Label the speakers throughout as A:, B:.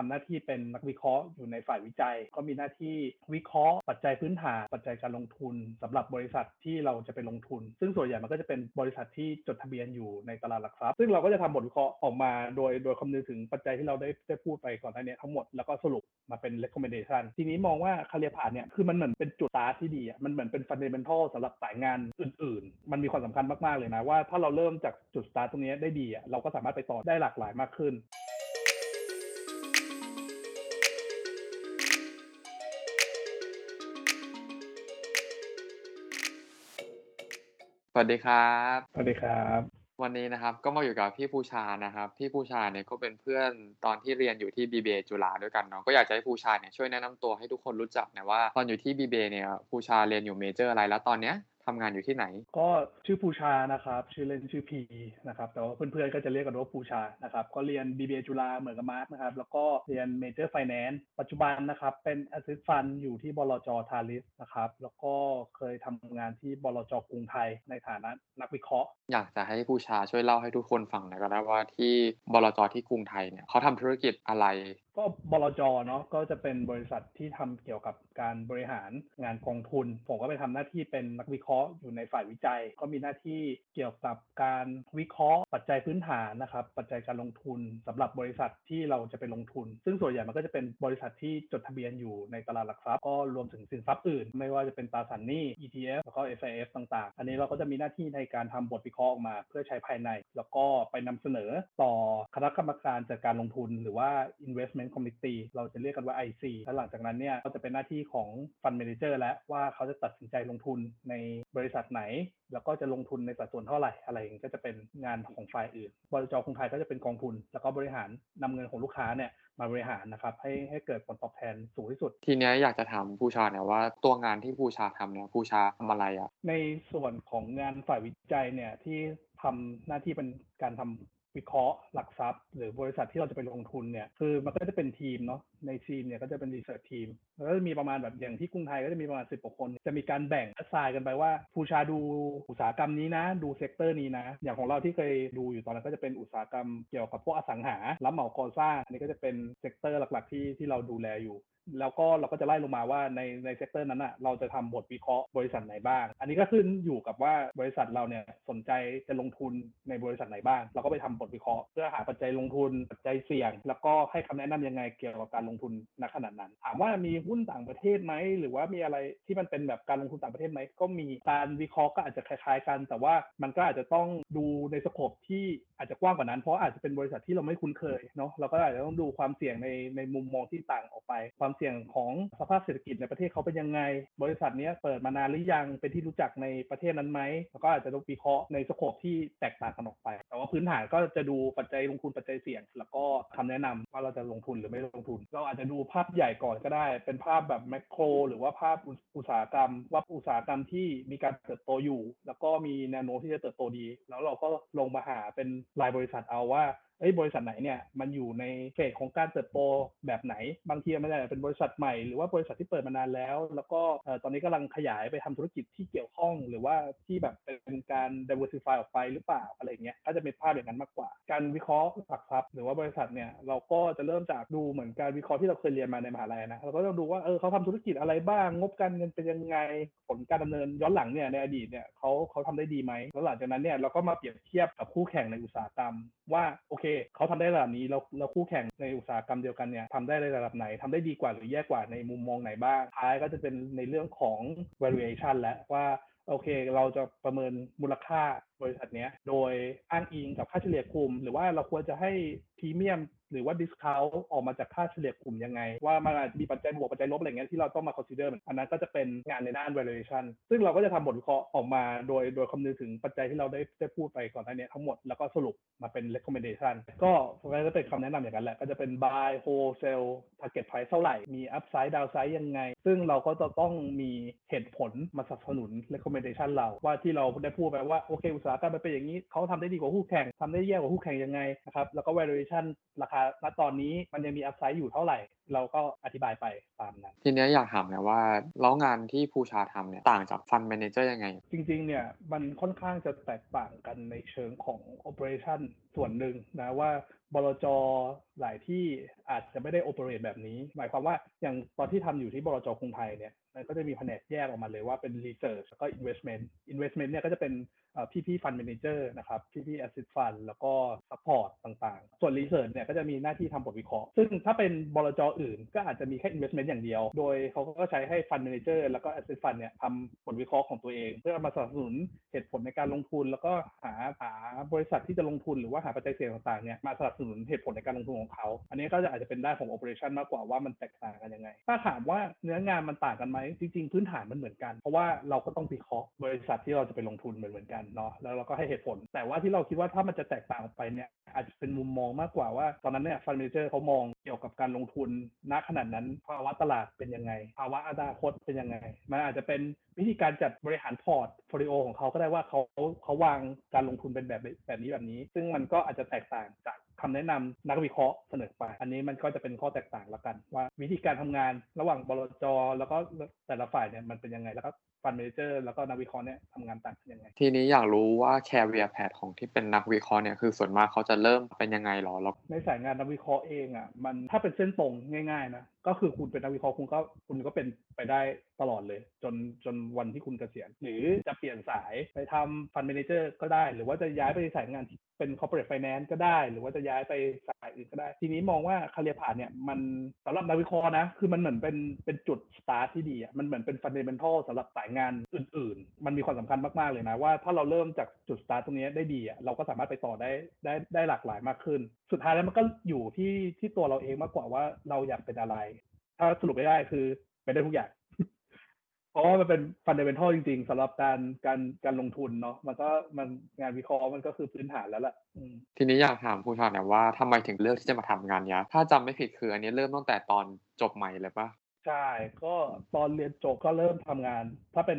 A: ทำหน้าที่เป็นนักวิเคราะห์อยู่ในฝ่ายวิจัย ก็มีหน้าที่วิเคราะห์ปัจจัยพื้นฐานปัจจัยการลงทุนสำหรับบริษัทที่เราจะไปลงทุน ซึ่งส่วนใหญ่มันก็จะเป็นบริษัทที่จดทะเบียนอยู่ในตลาดหลักทรัพย์ ซึ่งเราก็จะทำบทวิเคราะห์ออกมาโดยโดยคำนึงถึงปัจจัยที่เราได้ได้พูดไปก่อนหน้านี้ทั้งหมดแล้วก็สรุปมาเป็น recommendation ทีนี้มองว่าคาเรียผ่านเนี่ยคือมันเหมือนเป็นจุดตาร์ทที่ดีอะมันเหมือนเป็น fundamental สำหรับสายงานอื่น ๆ มันมีความสำคัญมาก ๆ เลยนะว่าถ้าเราเริ่มจากจุดสตาร์ทตรงนี้ได้ดีอะเราก็สามารถไปต่อได้หลากหลายมากขึ้น
B: สวัสดีครับ
A: สวัสดีครับ
B: วันนี้นะครับก็มาอยู่กับพี่ภูชานะครับ พี่ภูชาเนี่ยก็เป็นเพื่อนตอนที่เรียนอยู่ที่ BBA จุฬาด้วยกันเนาะก็อยากจะให้ภูชาเนี่ยช่วยแนะนำตัวให้ทุกคนรู้จักหนะว่า ตอนอยู่ที่ BBA เนี่ยภูชาเรียนอยู่ major อะไรแล้วตอนเนี้ย ทำงานอยู่ที่ไหน
A: ก็ชื่อภูชานะครับ ชื่อเล่นชื่อพีนะครับ แต่ว่าเพื่อนๆก็จะเรียกกันว่าภูชานะครับ ก็เรียน BBA จุฬาเหมือนกับมาร์ทนะครับ แล้วก็เรียน Major Finance ปัจจุบันนะครับ เป็น Assist Fund อยู่ที่บลจทาลิสนะครับ แล้วก็เคยทำงานที่บลจกรุงไทยในฐานะนักวิเคราะห์
B: อยากจะให้ภูชาช่วยเล่าให้ทุกคนฟังหน่อยก็ได้ว่าที่บลจที่กรุงไทยเนี่ยเขาทำธุรกิจอะไร
A: ก็บลจเนาะก็จะเป็นบริษัทที่ทำเกี่ยวกับการบริหารงานกองทุน ผมก็ไปทำหน้าที่เป็นนักวิเคราะห์อยู่ในฝ่ายวิจัย ก็มีหน้าที่เกี่ยวกับการวิเคราะห์ ปัจจัยพื้นฐานนะครับปัจจัยการลงทุนสำหรับบริษัทที่เราจะไปลงทุน ซึ่งส่วนใหญ่มันก็จะเป็นบริษัทที่จดทะเบียนอยู่ในตลาดหลักทรัพย์ก็รวมถึงสินทรัพย์อื่น ไม่ว่าจะเป็นตราสารหนี้ ETF แล้วก็ FIF ต่างๆ อันนี้เราก็จะมีหน้าที่ในการทำบทวิเคราะห์ออกมาเพื่อใช้ภายใน แล้วก็ไปนำเสนอต่อคณะกรรมการจัดการลงทุน หรือว่า investment committee เราจะเรียกกันว่า IC แล้วหลังจากนั้นเนี่ยก็จะเป็นหน้าที่ของ fund manager แล้วว่าเขาจะตัดสินใจลงทุนในบริษัทไหน แล้วก็จะลงทุนในสัดส่วนเท่าไหร่อะไรอย่างนี้ก็จะเป็นงานของฝ่ายอื่นบริจกรุงไทยก็จะเป็นกองทุน แล้วก็บริหารนำเงินของลูกค้าเนี่ย มาบริหารนะครับให้ให้เกิดผลตอบแทนสูงที่สุด
B: ทีเนี้ยอยากจะถามภูชาเนี่ยว่าตัวงานที่ภูชาทำเนี่ยภูชาทำอะไรอะ
A: ในส่วนของงานฝ่ายวิจัยเนี่ยที่ทำหน้าที่เป็นการทำวิเคราะห์หลักทรัพย์ หรือบริษัทที่เราจะไปลงทุนเนี่ยคือมันก็จะเป็นทีมเนาะ ในทีมเนี่ยก็จะเป็น research team แล้วก็จะมีประมาณแบบอย่างที่กรุงไทยก็จะมีประมาณสิบกว่าคน จะมีการแบ่งอ s ไซน์กันไปว่าผู้ชาดูอุตสาหกรรมนี้นะ ดู sector นี้นะ อย่างของเราที่เคยดูอยู่ตอนนั้นก็จะเป็นอุตสาหกรรมเกี่ยวกับพวกอสังหารับเหมาก่อสร้างอันนี้ก็จะเป็น sector หลักๆที่ที่เราดูแลอยู่แล้วก็เราก็จะไล่ลงมาว่าในใน sector นั้นอะเราจะทำบทวิเคราะห์บริษัทไหนบ้าง อันนี้ก็ขึ้นอยู่กับว่าบริษัทเราเนี่ยสนใจจะลงทุนในบริษัทไหนบ้าง เราก็ไปทำบทวิเคราะห์ เพื่อหาปัจจัยลงทุนปัจจัยเสี่ยง แล้วก็ให้คำแนะนำยังไงเกี่ยวกับการลงทุนณขณะนั้น ถามว่ามีหุ้นต่างประเทศไหมหรือว่ามีอะไรที่มันเป็นแบบการลงทุนต่างประเทศไหมก็มีการวิเคราะห์ก็อาจจะคล้ายๆกัน แต่ว่ามันก็อาจจะต้องดูใน scope ที่อาจจะกว้างกว่านั้นเพราะอาจจะเป็นบริษัทที่เราไม่คุ้นเคยเนาะเราก็อาจจะต้องดูความเสี่ยงในในมุมมองที่ต่างออกไป ความเสี่ยงของสภาพเศรษฐกิจในประเทศเขาเป็นยังไง บริษัทนี้เปิดมานานหรือยังเป็นที่รู้จักในประเทศนั้นไหมแล้วก็อาจจะต้องวิเคราะห์ในสโคปที่แตกต่างกันออกไป แต่ว่าพื้นฐานก็จะดูปัจจัยลงทุนปัจจัยเสี่ยง แล้วก็คำแนะนำว่าเราจะลงทุนหรือไม่ลงทุนเราอาจจะดูภาพใหญ่ก่อนก็ได้ เป็นภาพแบบแมกโคร หรือว่าภาพอุตสาหกรรม ว่าอุตสาหกรรมที่มีการเติบโตอยู่ แล้วก็มีแนวโน้มที่จะเติบโตดี แล้วเราก็ลงมาหาเป็นรายบริษัทเอาว่า เอ้ยบริษัทไหนเนี่ยมันอยู่ในเฟสของการเติบโตแบบไหน บางทีมันอาจจะเป็นบริษัทใหม่หรือว่าบริษัทที่เปิดมานานแล้ว แล้วก็ตอนนี้กำลังขยายไปทำธุรกิจที่เกี่ยวข้อง หรือว่าที่แบบเป็นการ diversify ออกไปหรือเปล่าอะไรเงี้ยก็จะเป็นภาพอย่างนั้นมากกว่า การวิเคราะห์หลักทรัพย์หรือว่าบริษัทเนี่ยเราก็จะเริ่มจากดูเหมือนการวิเคราะห์ที่เราเคยเรียนมาในมหาลัยนะเราก็ต้องดูว่าเออเขาทำธุรกิจอะไรบ้าง งบการเงินเป็นยังไงผลการดำเนินย้อนหลังเนี่ยในอดีตเนี่ยเขาเขาทำได้ดีไหมแล้วหลังจากนั้นเนี่ยเราก็มาเปรียบเทียบกับคู่แข่งในอุตสาหกรรมว่าโอเคเขาทำได้ระดับนี้แล้วแล้วคู่แข่งในอุตสาหกรรมเดียวกันเนี่ยทำได้ในระดับไหนทำได้ดีกว่าหรือแย่กว่าในมุมมองไหนบ้างท้ายก็จะเป็นในเรื่องของ valuation และว่า โอเค เราจะประเมินมูลค่าบริษัทเนี้ย โดยอ้างอิงกับค่าเฉลี่ยกลุ่ม หรือว่าเราควรจะให้พรีเมียมหรือว่า discount ออกมาจากค่าเฉลี่ยกลุ่มยังไง ว่ามันอาจจะมีปัจจัยบวกปัจจัยลบอะไรเงี้ยที่เราต้องมา consider อันนั้นก็จะเป็นงานในด้าน valuation ซึ่งเราก็จะทำบทวิเคราะห์ออกมาโดยโดยคำนึงถึงปัจจัยที่เราได้ได้พูดไปก่อนหน้านี้ทั้งหมดแล้วก็สรุปมาเป็น recommendation ก็ก็จะเป็นคำแนะนำอย่างนั้นแหละ ก็จะเป็น buy hold sell target price เท่าไหร่มี upside downside ยังไง ซึ่งเราก็จะต้องมีเหตุผลมาสนับสนุน recommendation เราว่าที่เราได้พูดไปว่าโอเคอุตสาหกรรมมันเป็นอย่างนี้เขาทำได้ดีกว่าคู่แข่งทำได้แย่กว่าคู่แข่งยังไงนะครับแล้วก็ valuation ราคาณตอนนี้มันยังมี upside อยู่เท่าไหร่ เราก็อธิบายไปตามนั้น
B: ทีเนี้ยอยากถามเนี่ยว่าแล้วงานที่ภูชาทำเนี่ยต่างจาก fund manager ยังไง
A: จริง ๆ เนี่ยมันค่อนข้างจะแตกต่างกันในเชิงของ operation ส่วนหนึ่งนะว่าบลจหลายที่อาจจะไม่ได้ operate แบบนี้ หมายความว่าอย่างตอนที่ทำอยู่ที่บลจกรุงไทยเนี่ยมันก็จะมีแผนกแยกออกมาเลยว่าเป็น research แล้วก็ investment investment เนี่ยก็จะเป็น พี่พี่ fund manager นะครับพี่พี่ assist fund แล้วก็ support ต่างๆ ส่วน research เนี่ยก็จะมีหน้าที่ทำบทวิเคราะห์ ซึ่งถ้าเป็นบลจอื่นก็อาจจะมีแค่ investment อย่างเดียว โดยเขาก็ใช้ให้ fund manager แล้วก็ assist fund เนี่ยทำบทวิเคราะห์ของตัวเอง เพื่อมาสนับสนุนเหตุผลในการลงทุน แล้วก็หาหาบริษัทที่จะลงทุนหรือว่าหาปัจจัยเสี่ยงต่างๆ เนี่ยมาสนับสนุนเหตุผลในการลงทุนของเขา อันนี้ก็จะอาจจะเป็นด้านของ operation มากกว่าว่ามันแตกต่างกันยังไง ถ้าถามว่าเนื้องานมันต่างกันไหมจริง ๆ พื้นฐานมันเหมือนกัน เพราะว่าเราก็ต้องวิเคราะห์บริษัทที่เราจะไปลงทุนเหมือนเหมือนกันเนาะแล้วเราก็ให้เหตุผล แต่ว่าที่เราคิดว่าถ้ามันจะแตกต่างออกไปเนี่ยอาจจะเป็นมุมมองมากกว่าว่า ตอนนั้นเนี่ยฟันเมเจอร์เขามองเกี่ยวกับการลงทุนณขนาดนั้นภาวะตลาดเป็นยังไง ภาวะอนาคตเป็นยังไง มันอาจจะเป็นวิธีการจัดบริหาร portfolio ของเขาก็ได้ว่าเขาเขาวางการลงทุนเป็นแบบแบบนี้แบบนี้ ซึ่งมันก็อาจจะแตกต่างจากคำแนะนำนักวิเคราะห์เสนอไป อันนี้มันก็จะเป็นข้อแตกต่างละกัน ว่าวิธีการทำงานระหว่างบลจแล้วก็แต่ละฝ่ายเนี่ยมันเป็นยังไงแล้วก็ fund manager แล้วก็นักวิเคราะห์เนี่ยทำงานต่างกันยังไง
B: ทีนี้อยากรู้ว่า career path ของที่เป็นนักวิเคราะห์เนี่ยคือส่วนมากเขาจะเริ่มเป็นยังไงหรอแล้ว
A: ในสายงานนักวิเคราะห์เองอะมันถ้าเป็นเส้นตรงง่ายๆนะก็คือคุณเป็นนักวิเคราะห์คุณก็คุณก็เป็นไปได้ตลอดเลย จนจนวันที่คุณเกษียณหรือจะเปลี่ยนสายไปทำ fund manager ก็ได้ หรือว่าจะย้ายไปสายงานเป็น corporate finance ก็ได้ หรือว่าจะย้ายไปสายอื่นก็ได้ ทีนี้มองว่า career path เนี่ยมันสำหรับนักวิเคราะห์นะ คือมันเหมือนเป็นเป็นจุดสตาร์ทที่ดีอะมันเหมือนเป็น fundamental สำหรับสายงานอื่น ๆ มันมีความสำคัญมากๆเลยนะ ว่าถ้าเราเริ่มจากจุดสตาร์ทตรงนี้ได้ดีอะเราก็สามารถไปต่อได้ได้ได้หลากหลายมากขึ้น สุดท้ายแล้วมันก็อยู่ที่ที่ตัวเราเองมากกว่าว่าเราอยากเป็นอะไร ถ้าสรุปไม่ได้คือเป็นได้ทุกอย่าง เพราะว่ามันเป็น fundamental จริงๆสำหรับการการการลงทุนเนาะมันก็มันงานวิเคราะห์มันก็คือพื้นฐานแล้วแหละอืม
B: ทีนี้อยากถามผู้ชายเนี่ยว่าทำไมถึงเลือกที่จะมาทำงานเนี้ย ถ้าจำไม่ผิดคืออันนี้เริ่มตั้งแต่ตอนจบใหม่เลยปะ
A: ใช่ ก็ตอนเรียนจบก็เริ่มทำงาน ถ้าเป็น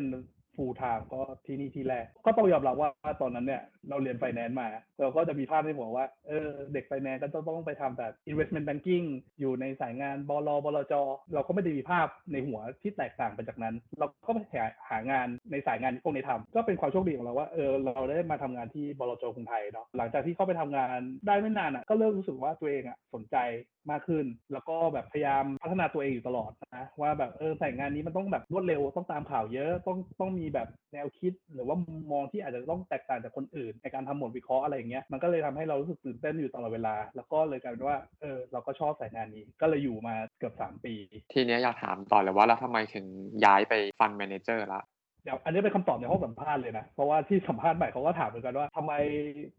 A: full-time ก็ที่นี่ที่แรก ก็ต้องยอมรับว่าตอนนั้นเนี่ย เราเรียนไฟแนนซ์มา เราก็จะมีภาพในหัวว่าเออเด็กไฟแนนซ์ก็ต้องไปทำแบบ investment banking อยู่ในสายงานบลบลจ เราก็ไม่ได้มีภาพในหัวที่แตกต่างไปจากนั้น เราก็ไปหาหางานในสายงานพวกนี้ทำก็เป็นความโชคดีของเราว่าเออเราได้มาทำงานที่บลจกรุงไทยเนาะหลังจากที่เข้าไปทำงานได้ไม่นานอะก็เริ่มรู้สึกว่าตัวเองอะสนใจมากขึ้น แล้วก็แบบพยายามพัฒนาตัวเองอยู่ตลอดนะว่าแบบเออสายงานนี้มันต้องแบบรวดเร็วต้องตามข่าวเยอะต้องต้องมีแบบแนวคิดหรือว่ามุมมองที่อาจจะต้องแตกต่างจากคนอื่น ในการทำบทวิเคราะห์อะไรอย่างเงี้ยมันก็เลยทำให้เรารู้สึกตื่นเต้นอยู่ตลอดเวลา แล้วก็เลยกลายเป็นว่าเออเราก็ชอบสายงานนี้ ก็เลยอยู่มาเกือบสามปี
B: ทีเนี้ยอยากถามต่อเลยว่าแล้วทำไมถึงย้ายไปฟันแมเนเจอร์ละ
A: เดี๋ยวอันนี้เป็นคำตอบในห้องสัมภาษณ์เลยนะ เพราะว่าที่สัมภาษณ์ใหม่เขาก็ถามเหมือนกันว่าทำไม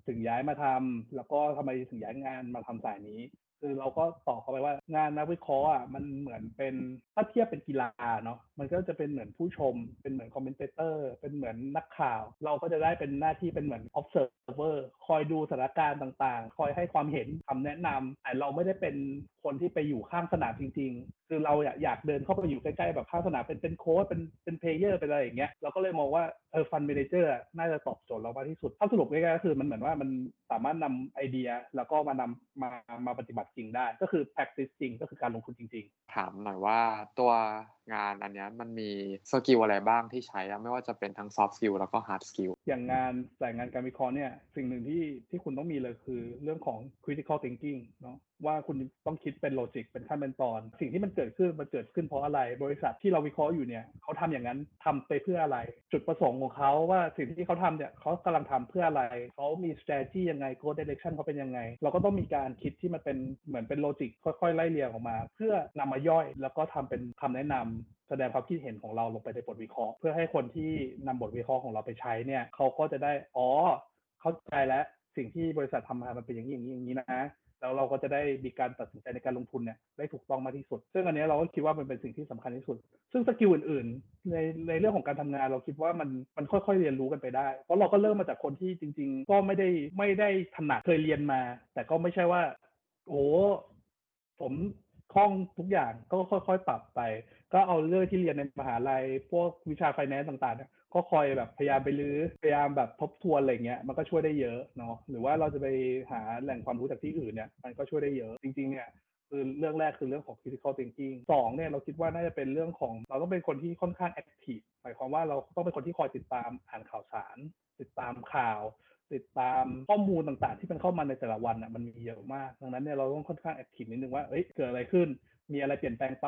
A: ถึงย้ายมาทำแล้วก็ทำไมถึงย้ายงานมาทำสายนี้ คือเราก็ตอบเขาไปว่างานนักวิเคราะห์อะมันเหมือนเป็นถ้าเทียบเป็นกีฬาเนาะมันก็จะเป็นเหมือนผู้ชม เป็นเหมือน commentator เป็นเหมือนนักข่าว เราก็จะได้เป็นหน้าที่เป็นเหมือน observer คอยดูสถานการณ์ต่างๆ คอยให้ความเห็นคำแนะนำแต่เราไม่ได้เป็นคนที่ไปอยู่ข้างสนามจริง ๆ คือเราอยากเดินเข้าไปอยู่ใกล้ๆแบบข้างสนามเป็นเป็นโค้ชเป็นเป็น player เป็นอะไรอย่างเงี้ยเราก็เลยมองว่าเออ fund manager น่าจะตอบโจทย์เรามากที่สุดถ้าสรุปง่ายๆก็คือมันเหมือนว่ามันสามารถนำไอเดียแล้วก็มานำมามาปฏิบัติจริงได้ก็คือ practice จริงก็คือการลงทุนจริง
B: ถามหน่อยว่าตัวงานอันเนี้ยมันมี skill อะไรบ้างที่ใช้อะไม่ว่าจะเป็นทั้ง soft skill แล้วก็ hard skill
A: ๆอย่างงานสายงานการวิเคราะห์เนี่ยสิ่งหนึ่งที่ที่คุณต้องมีเลยคือเรื่องของ critical thinking เนาะว่าคุณต้องคิดเป็น logic เป็นขั้นเป็นตอน สิ่งที่มันเกิดขึ้นมันเกิดขึ้นเพราะอะไร บริษัทที่เราวิเคราะห์อยู่เนี่ยเขาทำอย่างนั้นทำไปเพื่ออะไร จุดประสงค์ของเขาว่าสิ่งที่เขาทำเนี่ยเขากำลังทำเพื่ออะไร เขามี strategy ยังไง goal direction เขาเป็นยังไง เราก็ต้องมีการคิดที่มันเป็นเหมือนเป็นโลจิกค่อยๆ ไล่เรียงออกมา เพื่อนำมาย่อย แล้วก็ทำเป็นคำแนะนำแสดงความคิดเห็นของเราลงไปในบทวิเคราะห์ เพื่อให้คนที่นำบทวิเคราะห์ของเราไปใช้เนี่ยเขาก็จะได้อ๋อเข้าใจแล้วสิ่งที่บริษัททำมามันเป็นอย่างนี้อย่างนี้อย่างนี้นะแล้วเราก็จะได้มีการตัดสินใจในการลงทุนเนี่ยได้ถูกต้องมากที่สุด ซึ่งอันนี้เราก็คิดว่ามันเป็นสิ่งที่สำคัญที่สุด ซึ่ง skill อื่นๆ ในในเรื่องของการทำงานเราคิดว่ามันมันค่อยๆเรียนรู้กันไปได้ เพราะเราก็เริ่มมาจากคนที่จริง ๆ ก็ไม่ได้ไม่ได้ถนัดเคยเรียนมา แต่ก็ไม่ใช่ว่า โอ้ผมคล่องทุกอย่างก็ค่อยๆปรับไป ก็เอาเรื่องที่เรียนในมหาลัย พวกวิชาไฟแนนซ์ต่างๆเนี่ยก็คอยแบบพยายามไปรื้อพยายามแบบทบทวนอะไรเงี้ยมันก็ช่วยได้เยอะเนาะหรือว่าเราจะไปหาแหล่งความรู้จากที่อื่นเนี่ยมันก็ช่วยได้เยอะจริง ๆ เนี่ยคือเรื่องแรกคือเรื่องของ critical thinking สองเนี่ยเราคิดว่าน่าจะเป็นเรื่องของ เราต้องเป็นคนที่ค่อนข้าง active หมายความว่าเราต้องเป็นคนที่คอยติดตามอ่านข่าวสาร ติดตามข่าว ติดตามข้อมูลต่างๆ ที่มันเข้ามาในแต่ละวันอะมันมีเยอะมาก ดังนั้นเนี่ยเราต้องค่อนข้างแอคทีฟนิดนึงว่าเอ้ยเกิดอะไรขึ้น มีอะไรเปลี่ยนแปลงไป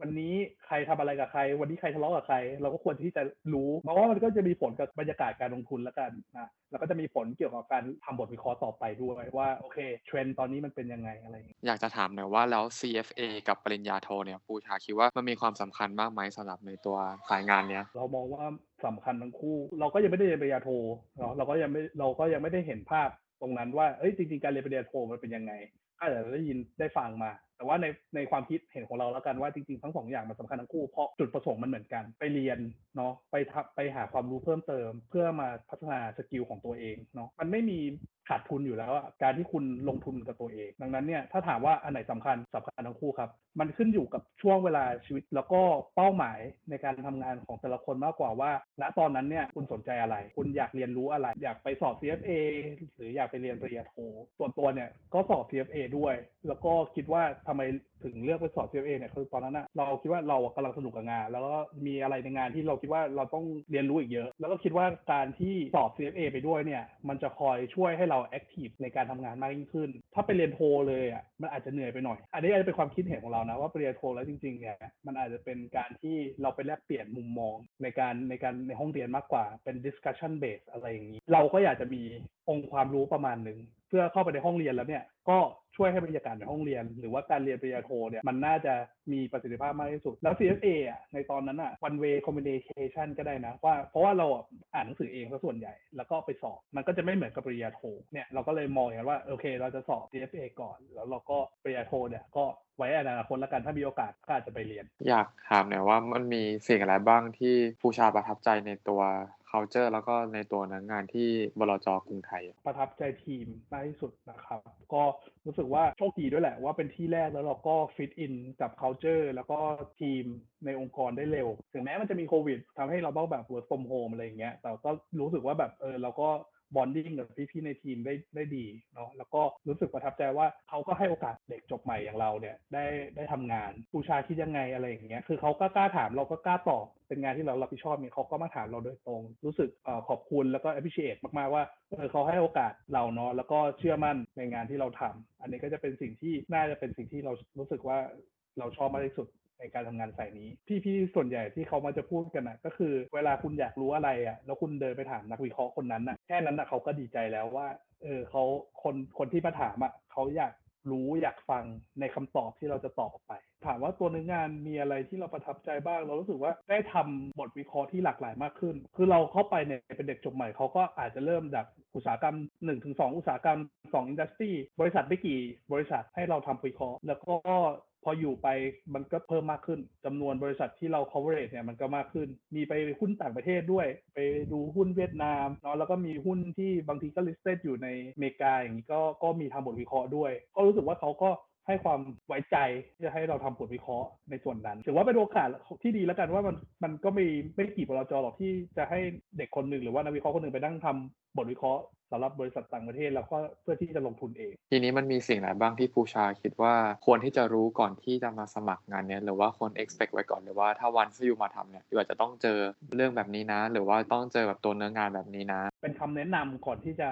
A: วันนี้ใครทำอะไรกับใคร วันนี้ใครทะเลาะกับใคร เราก็ควรที่จะรู้เพราะว่ามันก็จะมีผลกับบรรยากาศการลงทุนแล้วกันนะแล้วก็จะมีผลเกี่ยวกับการทำบทวิเคราะห์ต่อไปด้วยว่าโอเคเทรนด์ตอนนี้มันเป็นยังไงอะไรอย่างเงี้ย
B: อยากจะถามหน่อยว่าแล้ว CFA กับปริญญาโทเนี่ยภูชาคิดว่ามันมีความสำคัญมากไหมสำหรับในตัวสายงานเนี้ย
A: เรามองว่า สำคัญทั้งคู่ เราก็ยังไม่ได้เรียนปริญญาโทเราเราก็ยังไม่เราก็ยังไม่ได้เห็นภาพตรงนั้นว่าเอ้ยจริงๆการเรียนปริญญาโทมันเป็นยังไงอาจจะได้ยินได้ฟังมา แต่ว่าในในความคิดเห็นของเราแล้วกันว่าจริงๆทั้งสองอย่างมันสำคัญทั้งคู่เพราะจุดประสงค์มันเหมือนกัน ไปเรียนเนาะไปทับไปหาความรู้เพิ่มเติม เพื่อมาพัฒนา skill ของตัวเองเนาะมันไม่มีขาดทุนอยู่แล้วอะการที่คุณลงทุนกับตัวเอง ดังนั้นเนี่ยถ้าถามว่าอันไหนสำคัญสำคัญทั้งคู่ครับ มันขึ้นอยู่กับช่วงเวลาชีวิต แล้วก็เป้าหมายในการทำงานของแต่ละคนมากกว่าว่า ณตอนนั้นเนี่ยคุณสนใจอะไร คุณอยากเรียนรู้อะไร อยากไปสอบ CFA หรืออยากไปเรียนปริญญาโทส่วนตัวเนี่ยก็สอบ CFA ด้วย แล้วก็คิดว่าทำไมถึงเลือกไปสอบ CFA เนี่ยคือตอนนั้นอะเราคิดว่าเรากำลังสนุกกับงาน แล้วก็มีอะไรในงานที่เราคิดว่าเราต้องเรียนรู้อีกเยอะ แล้วก็คิดว่าการที่สอบ CFA ไปด้วยเนี่ย มันจะคอยช่วยให้เราแอคทีฟในการทำงานมากยิ่งขึ้น ถ้าไปเรียนโทเลยอะมันอาจจะเหนื่อยไปหน่อย อันนี้อาจจะเป็นความคิดเห็นของเรานะว่าปริญญาโทแล้วจริงๆเนี่ยมันอาจจะเป็นการที่เราไปแลกเปลี่ยนมุมมองในการในการในห้องเรียนมากกว่าเป็น discussion base อะไรอย่างนี้ เราก็อยากจะมีองค์ความรู้ประมาณหนึ่ง พื่อเข้าไปในห้องเรียนแล้วเนี่ยก็ช่วยให้บรรยากาศในห้องเรียน หรือว่าการเรียนปริญญาโทเนี่ยมันน่าจะมีประสิทธิภาพมากที่สุด แล้ว CFA อะในตอนนั้นอะ one way communication ก็ได้นะว่าเพราะว่าเราอ่านหนังสือเองซะส่วนใหญ่ แล้วก็ไปสอบ มันก็จะไม่เหมือนกับปริญญาโทเนี่ยเราก็เลยมองอย่างนั้นว่าโอเค เราจะสอบ CFA ก่อน แล้วเราก็ปริญญาโทเนี่ยก็ไว้อนาคตแล้วกันถ้ามีโอกาสก็อาจจะไปเรียน
B: อยากถามหน่อยว่ามันมีสิ่งอะไรบ้างที่ปูชาประทับใจในตัว culture แล้วก็ในตัวนักงานที่บลจกรุงไทย
A: ประทับใจทีมมากที่สุดนะครับ ก็รู้สึกว่าโชคดีด้วยแหละว่าเป็นที่แรกแล้วเราก็ fit in กับ culture แล้วก็ทีมในองค์กรได้เร็ว ถึงแม้มันจะมีโควิดทำให้เราต้องแบบ work from home อะไรอย่างเงี้ยแต่ก็รู้สึกว่าแบบเออเราก็ bonding กับพี่ๆในทีมได้ได้ดีเนาะแล้วก็รู้สึกประทับใจว่าเขาก็ให้โอกาสเด็กจบใหม่อย่างเราเนี่ยได้ได้ทำงานผู้ชายคิดยังไงอะไรอย่างเงี้ยคือเขาก็กล้าถามเราก็กล้าตอบเป็นงานที่เรารับผิดชอบเนี่ยเขาก็มาถามเราโดยตรง รู้สึกขอบคุณแล้วก็ appreciate มากๆว่าเออเขาให้โอกาสเราเนาะแล้วก็เชื่อมั่นในงานที่เราทำอันนี้ก็จะเป็นสิ่งที่น่าจะเป็นสิ่งที่เรารู้สึกว่าเราชอบมากที่สุด ในการทำงานสายนี้ พี่ๆส่วนใหญ่ที่เขามาจะพูดกันนะก็คือ เวลาคุณอยากรู้อะไรอะแล้วคุณเดินไปถามนักวิเคราะห์คนนั้นอะแค่นั้นอะเขาก็ดีใจแล้วว่าเออเขาคนคนที่มาถามอะเขาอยากรู้อยากฟังในคำตอบที่เราจะตอบออกไป ถามว่าตัวเนื้องานมีอะไรที่เราประทับใจบ้าง เรารู้สึกว่าได้ทำบทวิเคราะห์ที่หลากหลายมากขึ้น คือเราเข้าไปเนี่ยเป็นเด็กจบใหม่เขาก็อาจจะเริ่มจากอุตสาหกรรม1-2ถึงอุตสาหกรรม2อินดัสทรีบริษัทไม่กี่บริษัทให้เราทำวิเคราะห์ แล้วก็ พออยู่ไปมันก็เพิ่มมากขึ้นจำนวนบริษัทที่เรา coverage เนี่ยมันก็มากขึ้น มีไปหุ้นต่างประเทศด้วย ไปดูหุ้นเวียดนามเนาะแล้วก็มีหุ้นที่บางทีก็ listed อยู่ในอเมริกาอย่างนี้ก็ก็มีทำบทวิเคราะห์ด้วย ก็รู้สึกว่าเขาก็ ให้ความไว้ใจที่จะให้เราทำบทวิเคราะห์ในส่วนนั้น ถือว่าเป็นโอกาสที่ดีแล้วกันว่ามันมันก็ไม่ไม่กี่บลจหรอกที่จะให้เด็กคนหนึ่งหรือว่านักวิเคราะห์คนหนึ่งไปนั่งทำบทวิเคราะห์สำหรับบริษัทต่างประเทศแล้วก็เพื่อที่จะลงทุนเอง
B: ทีนี้มันมีสิ่งไหนบ้างที่ปูชาคิดว่าควรที่จะรู้ก่อนที่จะมาสมัครงานเนี้ยหรือว่าควร expect ไว้ก่อนหรือว่าถ้าวันที่อยู่มาทำเนี่ยอยู่อาจจะต้องเจอเรื่องแบบนี้นะ หรือว่าต้องเจอแบบตัวเนื้องานแบบนี้นะ
A: เป็นคำแนะนำก่อนที่จะ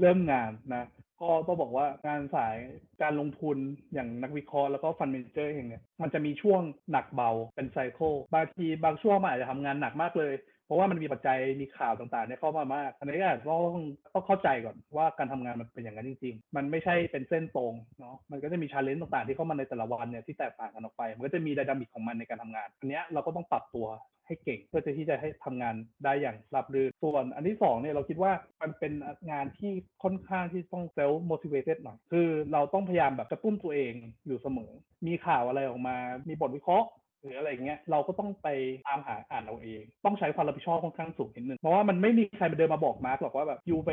A: เริ่มงานนะ ก็ต้องบอกว่างานสายการลงทุนอย่างนักวิเคราะห์แล้วก็ฟันเมนเจอร์เองเนี่ยมันจะมีช่วงหนักเบาเป็น cycle บางทีบางช่วงมันอาจจะทำงานหนักมากเลย เพราะว่ามันมีปัจจัยมีข่าวต่างๆเนี่ยเข้ามามาก อันนี้ก็อาจจะต้องต้องเข้าใจก่อนว่าการทำงานมันเป็นอย่างนั้นจริง ๆ มันไม่ใช่เป็นเส้นตรงเนาะมันก็จะมี challenge ต่างๆ ที่เข้ามาในแต่ละวันเนี่ยที่แตกต่างกันออกไป มันก็จะมี dynamic ของมันในการทำงาน อันนี้เราก็ต้องปรับตัว ให้เก่งเพื่อที่จะให้ทำงานได้อย่างราบรื่นส่วน อันที่สองเนี่ยเราคิดว่ามันเป็นงานที่ค่อนข้างที่ต้อง self motivated หน่อยคือเราต้องพยายามแบบกระตุ้นตัวเองอยู่เสมอ มีข่าวอะไรออกมา มีบทวิเคราะห์หรืออะไรเงี้ยเราก็ต้องไปตามหาอ่านเอาเอง ต้องใช้ความรับผิดชอบค่อนข้างสูงนิดนึงเพราะว่ามันไม่มีใครมาเดินมาบอกมาร์กหรอกว่าแบบยูไป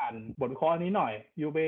A: อ่านบทวิเคราะห์อันนี้หน่อยยูไป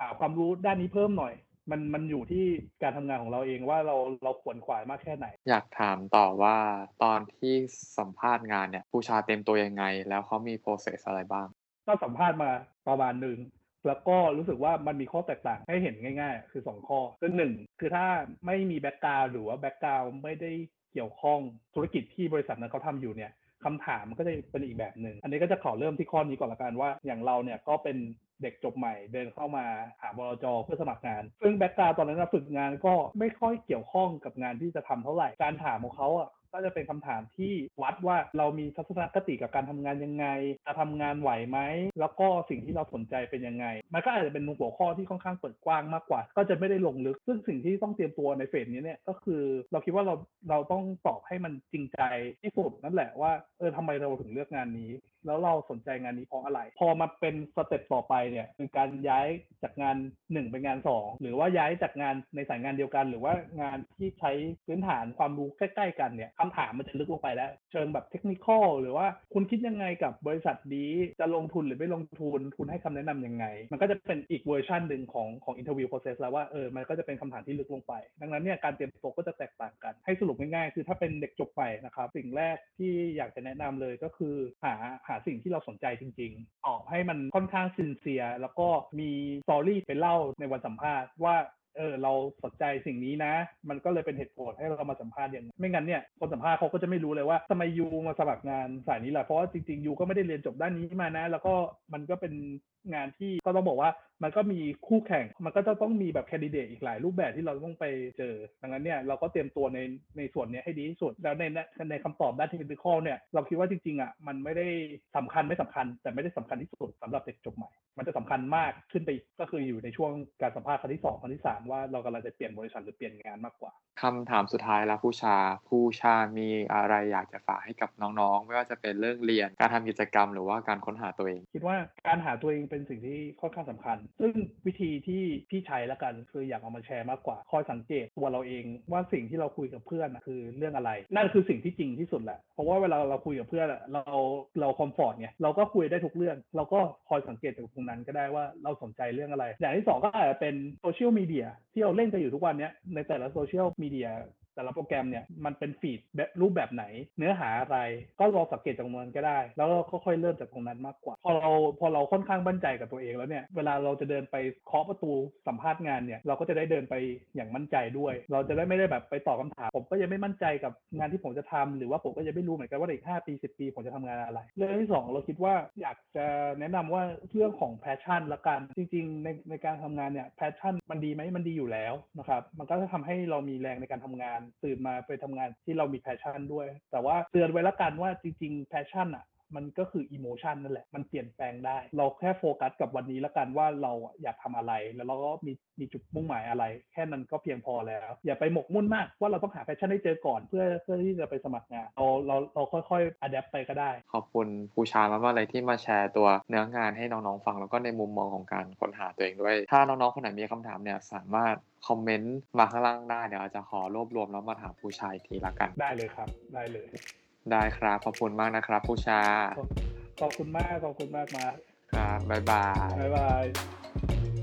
A: หาความรู้ด้านนี้เพิ่มหน่อย มันมันอยู่ที่การทำงานของเราเองว่าเราเราขวนขวายมากแค่ไหน
B: อยากถามต่อว่าตอนที่สัมภาษณ์งานเนี่ยปูชาเต็มตัวยังไง แล้วเขามี process อะไรบ้าง
A: ก็สัมภาษณ์มาประมาณหนึ่งแล้วก็รู้สึกว่ามันมีข้อแตกต่างให้เห็นง่าย ๆ คือ 2 ข้อคือหนึ่งคือถ้าไม่มี background หรือว่า background ไม่ได้เกี่ยวข้องธุรกิจที่บริษัทนั้นเขาทำอยู่เนี่ย คำถามมันก็จะเป็นอีกแบบหนึ่ง อันนี้ก็จะขอเริ่มที่ข้อนี้ก่อนละกันว่า อย่างเราเนี่ยก็เป็นเด็กจบใหม่เดินเข้ามาหาบลจเพื่อสมัครงาน ซึ่ง background ตอนนั้นฝึกงานก็ไม่ค่อยเกี่ยวข้องกับงานที่จะทำเท่าไหร่ การถามของเขาอะ ก็จะเป็นคำถามที่วัดว่าเรามีทัศนคติกับการทำงานยังไง จะทำงานไหวไหม แล้วก็สิ่งที่เราสนใจเป็นยังไง มันก็อาจจะเป็นหัวข้อที่ค่อนข้างเปิดกว้างมากกว่า ก็จะไม่ได้ลงลึก ซึ่งสิ่งที่ต้องเตรียมตัวในเฟสนี้เนี่ยก็คือเราคิดว่าเราเราต้องตอบให้มันจริงใจที่สุดนั่นแหละว่าเออทำไมเราถึงเลือกงานนี้ แล้วเราสนใจงานนี้เพราะอะไร พอมาเป็นสเต็ปต่อไปเนี่ยคือการย้ายจากงานหนึ่งไปงานสองหรือว่าย้ายจากงานในสายงานเดียวกัน หรือว่างานที่ใช้พื้นฐานความรู้ใกล้ ๆ กันเนี่ยคำถามมันจะลึกลงไปแล้ว เชิงแบบเทคนิคอลหรือว่าคุณคิดยังไงกับบริษัทนี้จะลงทุนหรือไม่ลงทุนคุณให้คำแนะนำยังไง มันก็จะเป็นอีกเวอร์ชันหนึ่งของของ interview process แล้วว่าเออมันก็จะเป็นคำถามที่ลึกลงไป ดังนั้นเนี่ยการเตรียมตัวก็จะแตกต่างกัน ให้สรุปง่ายๆคือถ้าเป็นเด็กจบใหม่นะครับสิ่งแรกที่อยากจะแนะนำเลยก็คือหาหาสิ่งที่เราสนใจจริง ๆ ออกให้มันค่อนข้าง sincere แล้วก็มี story ไปเล่าในวันสัมภาษณ์ว่าเออเราสนใจสิ่งนี้นะ มันก็เลยเป็นเหตุผลให้เรามาสัมภาษณ์อย่างนั้นไม่งั้นเนี่ยคนสัมภาษณ์เขาก็จะไม่รู้เลยว่าทำไม you มาสมัครงานสายนี้แหละเพราะว่าจริงๆ you ก็ไม่ได้เรียนจบด้านนี้มานะ แล้วก็มันก็เป็นงานที่ก็ต้องบอกว่ามันก็มีคู่แข่ง มันก็จะต้องมีแบบแคนดิเดตอีกหลายรูปแบบที่เราต้องไปเจอ ดังนั้นเนี่ยเราก็เตรียมตัวในในส่วนเนี้ยให้ดีที่สุด แล้วในในคำตอบด้านเทคนิคเนี่ยเราคิดว่าจริงๆอะมันไม่ได้สำคัญไม่สำคัญ แต่ไม่ได้สำคัญที่สุดสำหรับเด็กจบใหม่ มันจะสำคัญมากขึ้นไปก็คืออยู่ในช่วงการสัมภาษณ์ครั้งที่สองครั้งที่สามว่าเรากำลังจะเปลี่ยนบริษัทหรือเปลี่ยนงานมากกว่า
B: คำถามสุดท้ายแล้วผู้ชาผู้ชามีอะไรอยากจะฝากให้กับน้องๆ ไม่ว่าจะเป็นเรื่องเรียนการทำกิจกรรม หรือว่าการค้นหาตัวเอง
A: คิดว่าการหาตัวเองเป็นสิ่งที่ค่อนข้างสำคัญซึ่งวิธีที่พี่ใช้ละกันคืออยากเอามาแชร์มากกว่าคอยสังเกตตัวเราเองว่าสิ่งที่เราคุยกับเพื่อนนะคือเรื่องอะไร นั่นคือสิ่งที่จริงที่สุดแหละเพราะว่าเวลาเราคุยกับเพื่อนเราเรา comfort ไงเราก็คุยได้ทุกเรื่อง เราก็คอยสังเกตจากตรงนั้นก็ได้ว่าเราสนใจเรื่องอะไร อย่างที่สองก็อาจจะเป็นโซเชียลมีเดียที่เราเล่นกันอยู่ทุกวันนี้ในแต่ละโซเชียลมีเดีย แต่ละโปรแกรมเนี่ยมันเป็น feed แบบรูปแบบไหน เนื้อหาอะไร ก็ลองสังเกตจากตรงนั้นก็ได้ แล้วเราก็ค่อยเริ่มจากตรงนั้นมากกว่า พอเราพอเราค่อนข้างมั่นใจกับตัวเองแล้วเนี่ยเวลาเราจะเดินไปเคาะประตูสัมภาษณ์งานเนี่ยเราก็จะได้เดินไปอย่างมั่นใจด้วย เราจะได้ไม่ได้แบบไปตอบคำถามผมก็ยังไม่มั่นใจกับงานที่ผมจะทำหรือว่าผมก็ยังไม่รู้เหมือนกันว่าอีก5ปี10 ปี ผมจะทำงานอะไร เรื่องที่สองเราคิดว่าอยากจะแนะนำว่าเรื่องของ passion ละกันจริง ๆ ในในการทำงานเนี่ย passion มันดีไหมมันดีอยู่แล้วนะครับมันก็จะทำให้เรามีแรงในการทำงานตื่นมาไปทำงานที่เรามี passion ด้วย แต่ว่าเตือนไว้ละกันว่าจริงๆ passion อะ มันก็คือ emotion นั่นแหละ มันเปลี่ยนแปลงได้ เราแค่โฟกัสกับวันนี้ละกันว่าเราอยากทำอะไร แล้วเราก็มีมีจุดมุ่งหมายอะไร แค่นั้นก็เพียงพอแล้ว อย่าไปหมกมุ่นมากว่าเราต้องหา passion ให้เจอก่อนเพื่อเพื่อที่จะไปสมัครงานเราเราเราค่อยๆ adapt ไปก็ได้
B: ขอบคุณพี่ชามากๆเลยที่มาแชร์ตัวเนื้องานให้น้องๆฟังแล้วก็ในมุมมองของการค้นหาตัวเองด้วย ถ้าน้องๆคนไหนมีคำถามเนี่ยสามารถคอมเมนต์มาข้างล่างได้เดี๋ยวอาจจะขอรวบรวมแล้วมาถามพี่ชาอีกทีละกัน
A: ได้เลยครับ ได้เลย
B: ได้ครับ ขอบคุณมากนะครับผู้ชา
A: ขอบคุณมาก ขอบคุณมากมา
B: ครับบ๊ายบาย
A: บ๊ายบาย